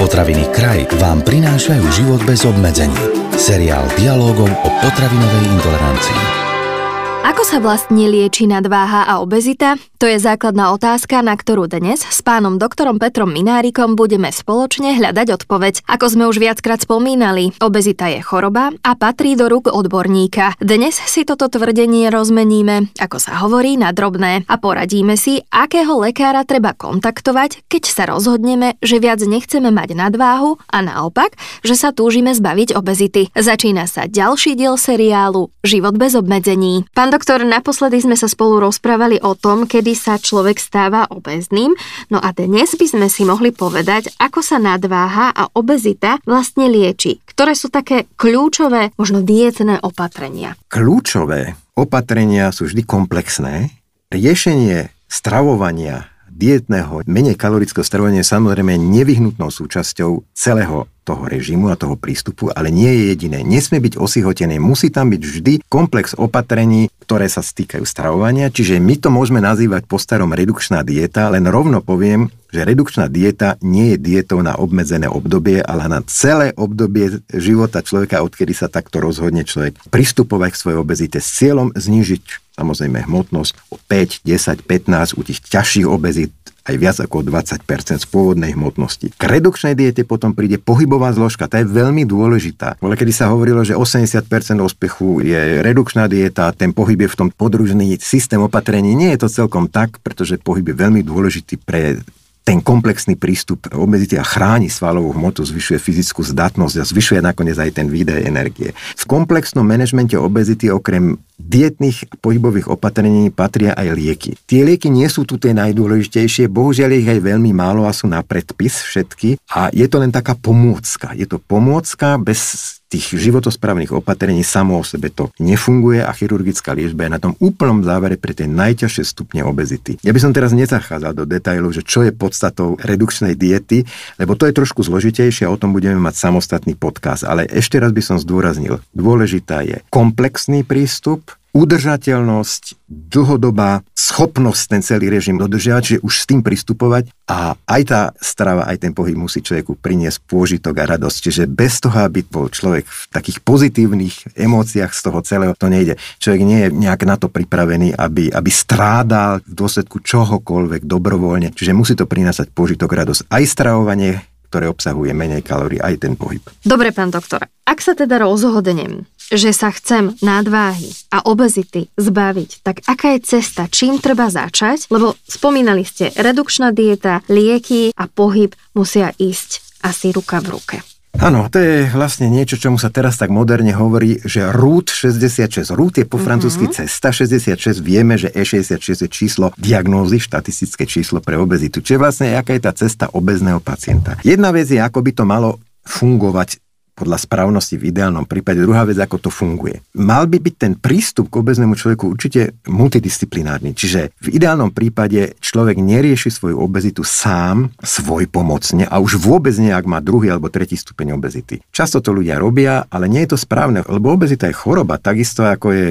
Potraviny Kraj vám prinášajú život bez obmedzení. Seriál dialogov o potravinovej intolerancii. Ako sa vlastne lieči nadváha a obezita? To je základná otázka, na ktorú dnes s pánom doktorom Petrom Minárikom budeme spoločne hľadať odpoveď. Ako sme už viackrát spomínali, obezita je choroba a patrí do rúk odborníka. Dnes si toto tvrdenie rozmeníme, ako sa hovorí, na drobné a poradíme si, akého lekára treba kontaktovať, keď sa rozhodneme, že viac nechceme mať nadváhu a naopak, že sa túžime zbaviť obezity. Začína sa ďalší diel seriálu Život bez obmedzení. Pán doktor, naposledy sme sa spolu rozprávali o tom, kedy sa človek stáva obezným, no a dnes by sme si mohli povedať, ako sa nadváha a obezita vlastne lieči. Ktoré sú také kľúčové, možno dietné opatrenia? Kľúčové opatrenia sú vždy komplexné. Riešenie stravovania dietného, menej kalorického stravovania je samozrejme nevyhnutnou súčasťou celého toho režimu a toho prístupu, ale nie je jediné. Nesmie byť osihotené. Musí tam byť vždy komplex opatrení, ktoré sa stýkajú stravovania, čiže my to môžeme nazývať po starom redukčná dieta, len rovno poviem, že redukčná dieta nie je dietou na obmedzené obdobie, ale na celé obdobie života človeka, odkedy sa takto rozhodne človek pristupovať k svojej obezite s cieľom znížiť samozrejme hmotnosť o 5, 10, 15 u tých ťažších obezít aj viac ako 20% z pôvodnej hmotnosti. K redukčnej diete potom príde pohybová zložka, tá je veľmi dôležitá. Ale kedy sa hovorilo, že 80% úspechu je redukčná dieta, ten pohyb je v tom podružný systém opatrení, nie je to celkom tak, pretože pohyb je veľmi dôležitý pre ten komplexný prístup obezity a chráni svalovú hmotu, zvyšuje fyzickú zdatnosť a zvyšuje nakoniec aj ten výdaj energie. V komplexnom manažmente obezity okrem dietných pohybových opatrení patria aj lieky. Tie lieky nie sú tu tie najdôležitejšie, bohužiaľ ich aj veľmi málo a sú na predpis všetky a je to len taká pomôcka. Je to pomôcka bez tých životosprávnych opatrení samo o sebe to nefunguje a chirurgická liečba je na tom úplnom závere pre tie najťažšie stupne obezity. Ja by som teraz nezachádzal do detailov, že čo je podstatou redukčnej diety, lebo to je trošku zložitejšie a o tom budeme mať samostatný podkaz. Ale ešte raz by som zdôraznil, dôležitá je komplexný prístup, udržateľnosť, dlhodobá schopnosť ten celý režim dodržiavať, čiže už s tým pristupovať a aj tá strava, aj ten pohyb musí človeku priniesť pôžitok a radosť. Čiže bez toho, aby bol človek v takých pozitívnych emóciách z toho celého, to nejde. Človek nie je nejak na to pripravený, aby, aby strádal v dôsledku čohokoľvek dobrovoľne. Čiže musí to prinášať pôžitok, radosť. Aj stravovanie, ktoré obsahuje menej kalórií, aj ten pohyb. Dobre, pán doktor. Ak sa teda rozhodnem, že sa chcem nadváhy a obezity zbaviť, tak aká je cesta, čím treba začať? Lebo spomínali ste, redukčná dieta, lieky a pohyb musia ísť asi ruka v ruke. Áno, to je vlastne niečo, čomu sa teraz tak moderne hovorí, že RUT 66. RUT je po mm-hmm. francúzsky cesta 66. Vieme, že E66 je číslo diagnózy, štatistické číslo pre obezitu. Čiže vlastne, aká je tá cesta obezného pacienta. Jedna vec je, ako by to malo fungovať podľa správnosti v ideálnom prípade. Druhá vec, ako to funguje. Mal by byť ten prístup k obeznému človeku určite multidisciplinárny. Čiže v ideálnom prípade človek nerieši svoju obezitu sám, svoj pomocne a už vôbec nie, ak má druhý alebo tretí stupeň obezity. Často to ľudia robia, ale nie je to správne, lebo obezita je choroba, takisto ako je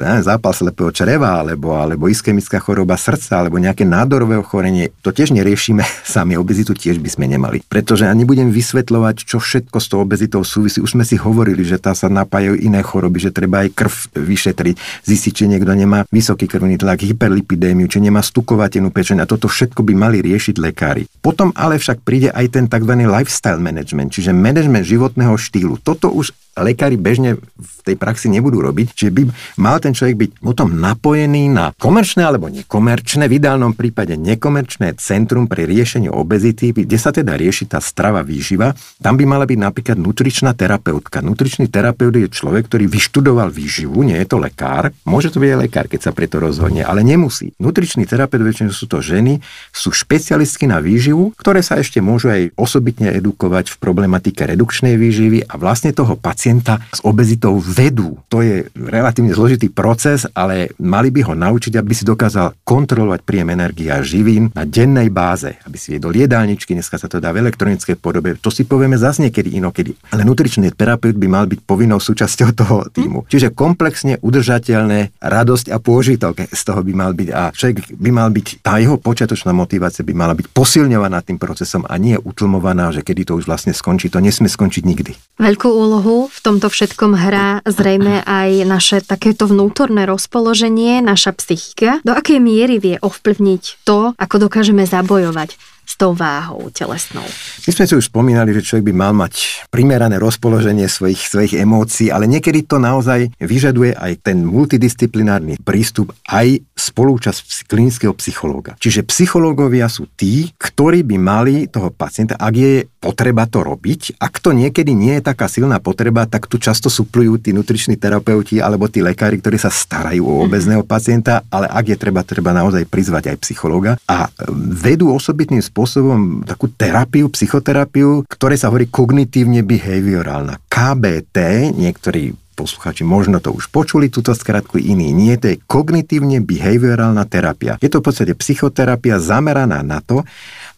ne, zápal slepého čreva, alebo, alebo ischemická choroba srdca, alebo nejaké nádorové ochorenie. To tiež neriešime sami, obezitu tiež by sme nemali. Pretože ani budem vysvetľovať, čo všetko s tou obezitou súvisí. Už sme si hovorili, že tá sa napájajú iné choroby, že treba aj krv vyšetriť, zistiť, či niekto nemá vysoký krvný tlak, hyperlipidémiu, či nemá stukovatenú pečeň a toto všetko by mali riešiť lekári. Potom ale však príde aj ten tzv. lifestyle management, čiže management životného štýlu. Toto už lekári bežne v tej praxi nebudú robiť, čiže by mal ten človek byť potom napojený na komerčné alebo nekomerčné, v ideálnom prípade nekomerčné centrum pre riešenie obezity, kde sa teda rieši tá strava výživa. Tam by mala byť napríklad nutričná terapeutka. Nutričný terapeut je človek, ktorý vyštudoval výživu, nie je to lekár. Môže to byť aj lekár, keď sa preto rozhodne, ale nemusí. Nutričný terapeut, väčšinou sú to ženy, sú špecialistky na výživu, ktoré sa ešte môžu aj osobitne edukovať v problematike redukčnej výživy a vlastne toho pacienta s obezitou vedú. To je relatívne zložitý proces, ale mali by ho naučiť, aby si dokázal kontrolovať príjem energie a živín na dennej báze, aby si jedol jedálničky, dneska sa to dá v elektronickej podobe, to si povieme zase niekedy inokedy. Ale nutričný terapeut by mal byť povinnou súčasťou toho týmu. Hm. Čiže komplexne udržateľné radosť a pôžitok z toho by mal byť a človek by mal byť, tá jeho počiatočná motivácia by mala byť posilňovaná tým procesom a nie utlmovaná, že kedy to už vlastne skončí. To nesmie skončiť nikdy. Veľkú úlohu v tomto všetkom hrá zrejme aj naše takéto vnútorné rozpoloženie, naša psychika. Do akej miery vie ovplyvniť to, ako dokážeme zabojovať s tou váhou telesnou. My sme si už spomínali, že človek by mal mať primerané rozpoloženie svojich, svojich emócií, ale niekedy to naozaj vyžaduje aj ten multidisciplinárny prístup, aj spolúčasť klinického psychológa. Čiže psychológovia sú tí, ktorí by mali toho pacienta, ak je potreba to robiť, ak to niekedy nie je taká silná potreba, tak tu často suplujú tí nutriční terapeuti alebo tí lekári, ktorí sa starajú o obezného pacienta, ale ak je treba, treba naozaj prizvať aj psychológa a vedú osobitným spôsobom spôsobom takú terapiu, psychoterapiu, ktoré sa hovorí kognitívne behaviorálna. KBT, niektorí posluchači možno to už počuli, túto skratku iný nie, to je kognitívne behaviorálna terapia. Je to v podstate psychoterapia zameraná na to,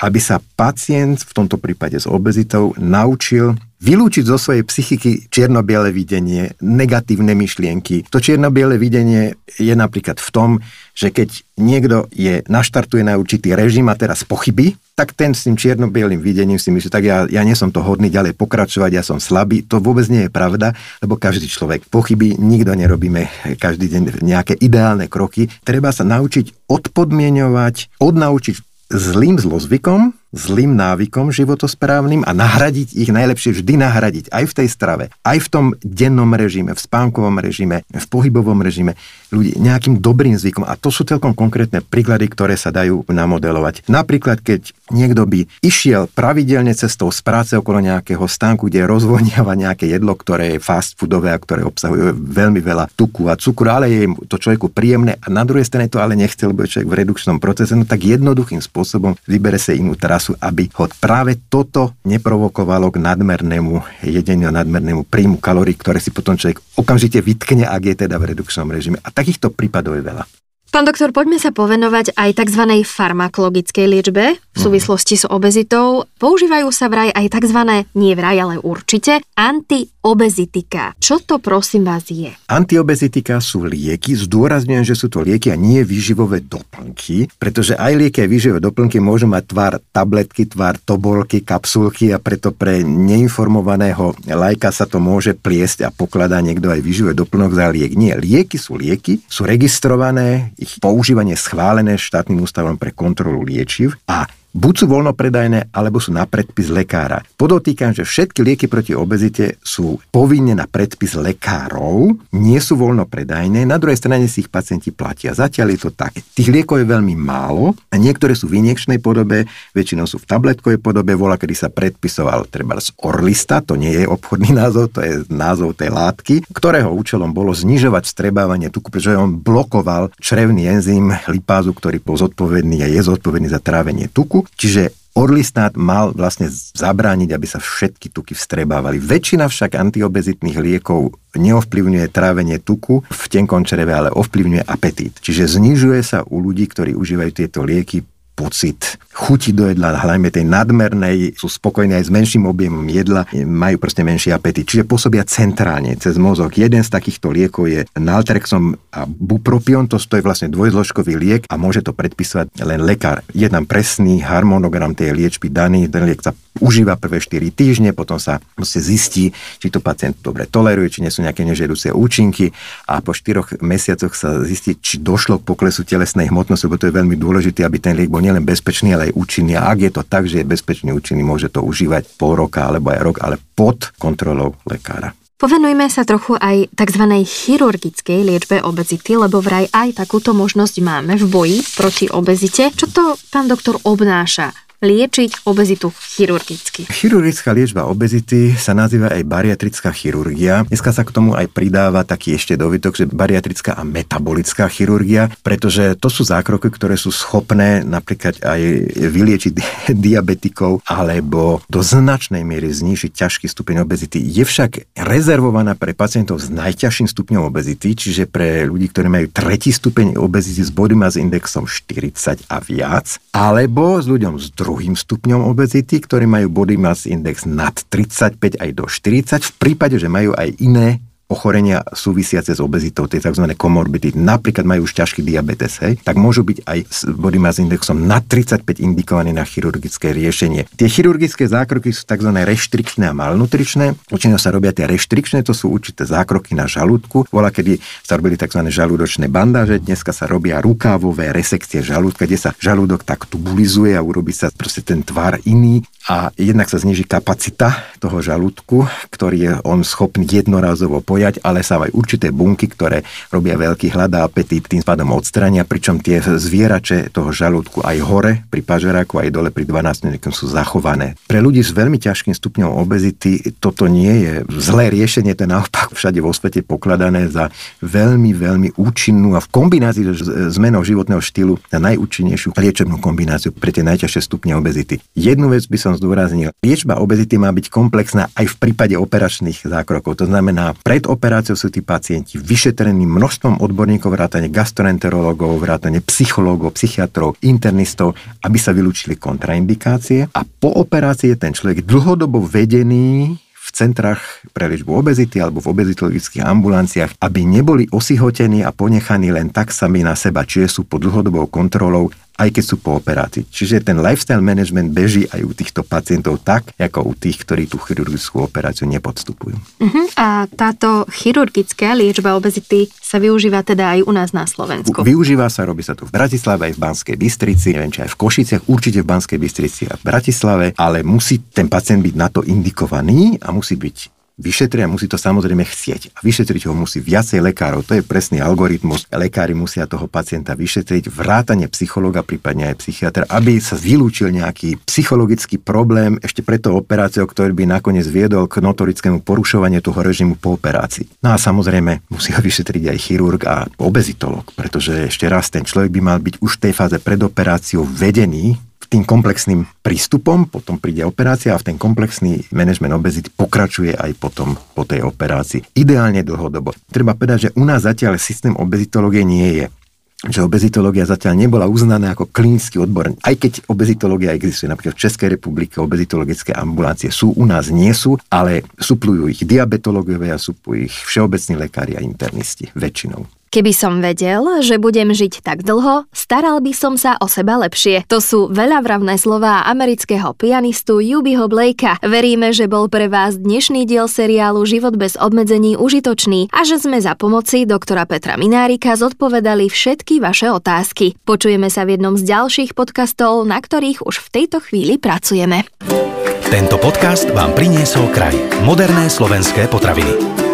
aby sa pacient, v tomto prípade s obezitou, naučil vylúčiť zo svojej psychiky čierno-biele videnie, negatívne myšlienky. To čierno-biele videnie je napríklad v tom, že keď niekto je, naštartuje na určitý režim a teraz pochybí, tak ten s tým čierno-bielým videním si myslí, tak ja, ja nie som to hodný ďalej pokračovať, ja som slabý. To vôbec nie je pravda, lebo každý človek pochybí, nikto nerobíme každý deň nejaké ideálne kroky. Treba sa naučiť odpodmienovať, odnaučiť zlým zlozvykom, zlým návykom životosprávnym a nahradiť ich najlepšie vždy nahradiť aj v tej strave, aj v tom dennom režime, v spánkovom režime, v pohybovom režime ľudí nejakým dobrým zvykom. A to sú celkom konkrétne príklady, ktoré sa dajú namodelovať. Napríklad, keď niekto by išiel pravidelne cestou z práce okolo nejakého stánku, kde rozvoniava nejaké jedlo, ktoré je fast foodové a ktoré obsahuje veľmi veľa tuku a cukru, ale je to človeku príjemné a na druhej strane to ale nechce, lebo človek v redukčnom procese, no tak jednoduchým spôsobom vybere sa inú trasu, aby ho práve toto neprovokovalo k nadmernému jedeniu, nadmernému príjmu kalórií, ktoré si potom človek okamžite vytkne, ak je teda v redukčnom režime. A takýchto prípadov je veľa. Pán doktor, poďme sa povenovať aj tzv. farmakologickej liečbe v súvislosti s obezitou. Používajú sa vraj aj tzv. nie vraj, ale určite antiobezitika. Čo to prosím vás je? Antiobezitika sú lieky, zdôrazňujem, že sú to lieky a nie výživové doplnky, pretože aj lieky a výživové doplnky môžu mať tvar tabletky, tvar tobolky, kapsulky a preto pre neinformovaného lajka sa to môže pliesť a pokladá niekto aj výživové doplnok za liek. Nie, lieky sú lieky, sú registrované, ich používanie schválené štátnym ústavom pre kontrolu liečiv a buď sú voľnopredajné, alebo sú na predpis lekára. Podotýkam, že všetky lieky proti obezite sú povinne na predpis lekárov, nie sú voľnopredajné, na druhej strane si ich pacienti platia. Zatiaľ je to tak. Tých liekov je veľmi málo a niektoré sú v injekčnej podobe, väčšinou sú v tabletkovej podobe, vola, kedy sa predpisoval treba z Orlista, to nie je obchodný názov, to je názov tej látky, ktorého účelom bolo znižovať strebávanie tuku, pretože on blokoval črevný enzym lipázu, ktorý bol zodpovedný a je zodpovedný za trávenie tuku Čiže Orlistát mal vlastne zabrániť, aby sa všetky tuky vstrebávali. Väčšina však antiobezitných liekov neovplyvňuje trávenie tuku v tenkom čreve, ale ovplyvňuje apetít. Čiže znižuje sa u ľudí, ktorí užívajú tieto lieky pocit chuti do jedla, hlavne tej nadmernej, sú spokojní aj s menším objemom jedla, majú proste menší apetit. Čiže pôsobia centrálne cez mozog. Jeden z takýchto liekov je naltrexom a bupropion, to je vlastne dvojzložkový liek a môže to predpísať len lekár. Je tam presný harmonogram tej liečby daný, ten liek sa užíva prvé 4 týždne, potom sa musí zistí, či to pacient dobre toleruje, či nie sú nejaké nežiaduce účinky a po 4 mesiacoch sa zistí, či došlo k poklesu telesnej hmotnosti, lebo to je veľmi dôležité, aby ten liek bol nielen bezpečný, ale aj účinný. A ak je to tak, že je bezpečný, účinný, môže to užívať pol roka alebo aj rok, ale pod kontrolou lekára. Povenujme sa trochu aj tzv. chirurgickej liečbe obezity, lebo vraj aj takúto možnosť máme v boji proti obezite. Čo to, pán doktor, obnáša? Liečiť obezitu chirurgicky? Chirurgická liečba obezity sa nazýva aj bariatrická chirurgia. Dneska sa k tomu aj pridáva taký ešte dovytok, že bariatrická a metabolická chirurgia, pretože to sú zákroky, ktoré sú schopné napríklad aj vyliečiť diabetikov alebo do značnej miery znížiť ťažký stupeň obezity. Je však rezervovaná pre pacientov s najťažším stupňom obezity, čiže pre ľudí, ktorí majú tretí stupeň obezity s body mass indexom 40 a viac, alebo s ľuďom s druhým stupňom obezity, ktorí majú body mass index nad 35 aj do 40, v prípade, že majú aj iné ochorenia súvisiace s obezitou, tie tzv. komorbity, napríklad majú už ťažký diabetes, hej, tak môžu byť aj s body mass indexom na 35 indikované na chirurgické riešenie. Tie chirurgické zákroky sú tzv. reštrikčné a malnutričné. Väčšinou sa robia tie reštrikčné, to sú určité zákroky na žalúdku. Bola, kedy sa robili tzv. žalúdočné bandáže, dneska sa robia rukávové resekcie žalúdka, kde sa žalúdok tak tubulizuje a urobí sa proste ten tvar iný a jednak sa zniží kapacita toho žalúdku, ktorý je on schopný jednorázovo pojať, ale sa aj určité bunky, ktoré robia veľký hlad a apetít, tým spadom odstrania, pričom tie zvierače toho žalúdku aj hore pri pažeráku, aj dole pri 12 sú zachované. Pre ľudí s veľmi ťažkým stupňom obezity toto nie je zlé riešenie, to je naopak všade vo svete pokladané za veľmi, veľmi účinnú a v kombinácii s zmenou životného štýlu za najúčinnejšiu liečebnú kombináciu pre tie najťažšie stupne obezity. Jednu vec by som zdôraznil. Liečba obezity má byť komplexná aj v prípade operačných zákrokov. To znamená, pred operáciou sú tí pacienti vyšetrení množstvom odborníkov, vrátane gastroenterológov, vrátane psychológov, psychiatrov, internistov, aby sa vylúčili kontraindikácie. A po operácii je ten človek dlhodobo vedený v centrách pre liečbu obezity alebo v obezitologických ambulanciách, aby neboli osihotení a ponechaní len tak sami na seba, čiže sú pod dlhodobou kontrolou aj keď sú po operácii. Čiže ten lifestyle management beží aj u týchto pacientov tak, ako u tých, ktorí tú chirurgickú operáciu nepodstupujú. Uh-huh. A táto chirurgická liečba obezity sa využíva teda aj u nás na Slovensku? Využíva sa, robí sa tu v Bratislave, aj v Banskej Bystrici, neviem, či aj v Košiciach, určite v Banskej Bystrici a v Bratislave, ale musí ten pacient byť na to indikovaný a musí byť vyšetria, musí to samozrejme chcieť. A vyšetriť ho musí viacej lekárov. To je presný algoritmus. Lekári musia toho pacienta vyšetriť, vrátane psychologa, prípadne aj psychiatra, aby sa vylúčil nejaký psychologický problém ešte pred tou operáciou, ktorý by nakoniec viedol k notorickému porušovaniu toho režimu po operácii. No a samozrejme musí ho vyšetriť aj chirurg a obezitolog, pretože ešte raz ten človek by mal byť už v tej fáze pred operáciou vedený tým komplexným prístupom, potom príde operácia a v ten komplexný manažment obezity pokračuje aj potom po tej operácii. Ideálne dlhodobo. Treba povedať, že u nás zatiaľ systém obezitológie nie je že obezitológia zatiaľ nebola uznaná ako klinický odbor. Aj keď obezitológia existuje, napríklad v Českej republike obezitologické ambulancie sú, u nás nie sú, ale suplujú ich diabetológovia, suplujú ich všeobecní lekári a internisti väčšinou. Keby som vedel, že budem žiť tak dlho, staral by som sa o seba lepšie. To sú veľavravné slová amerického pianistu Yubiho Blakea. Veríme, že bol pre vás dnešný diel seriálu Život bez obmedzení užitočný a že sme za pomoci doktora Petra Minárika zodpovedali všetky vaše otázky. Počujeme sa v jednom z ďalších podcastov, na ktorých už v tejto chvíli pracujeme. Tento podcast vám priniesol kraj. Moderné slovenské potraviny.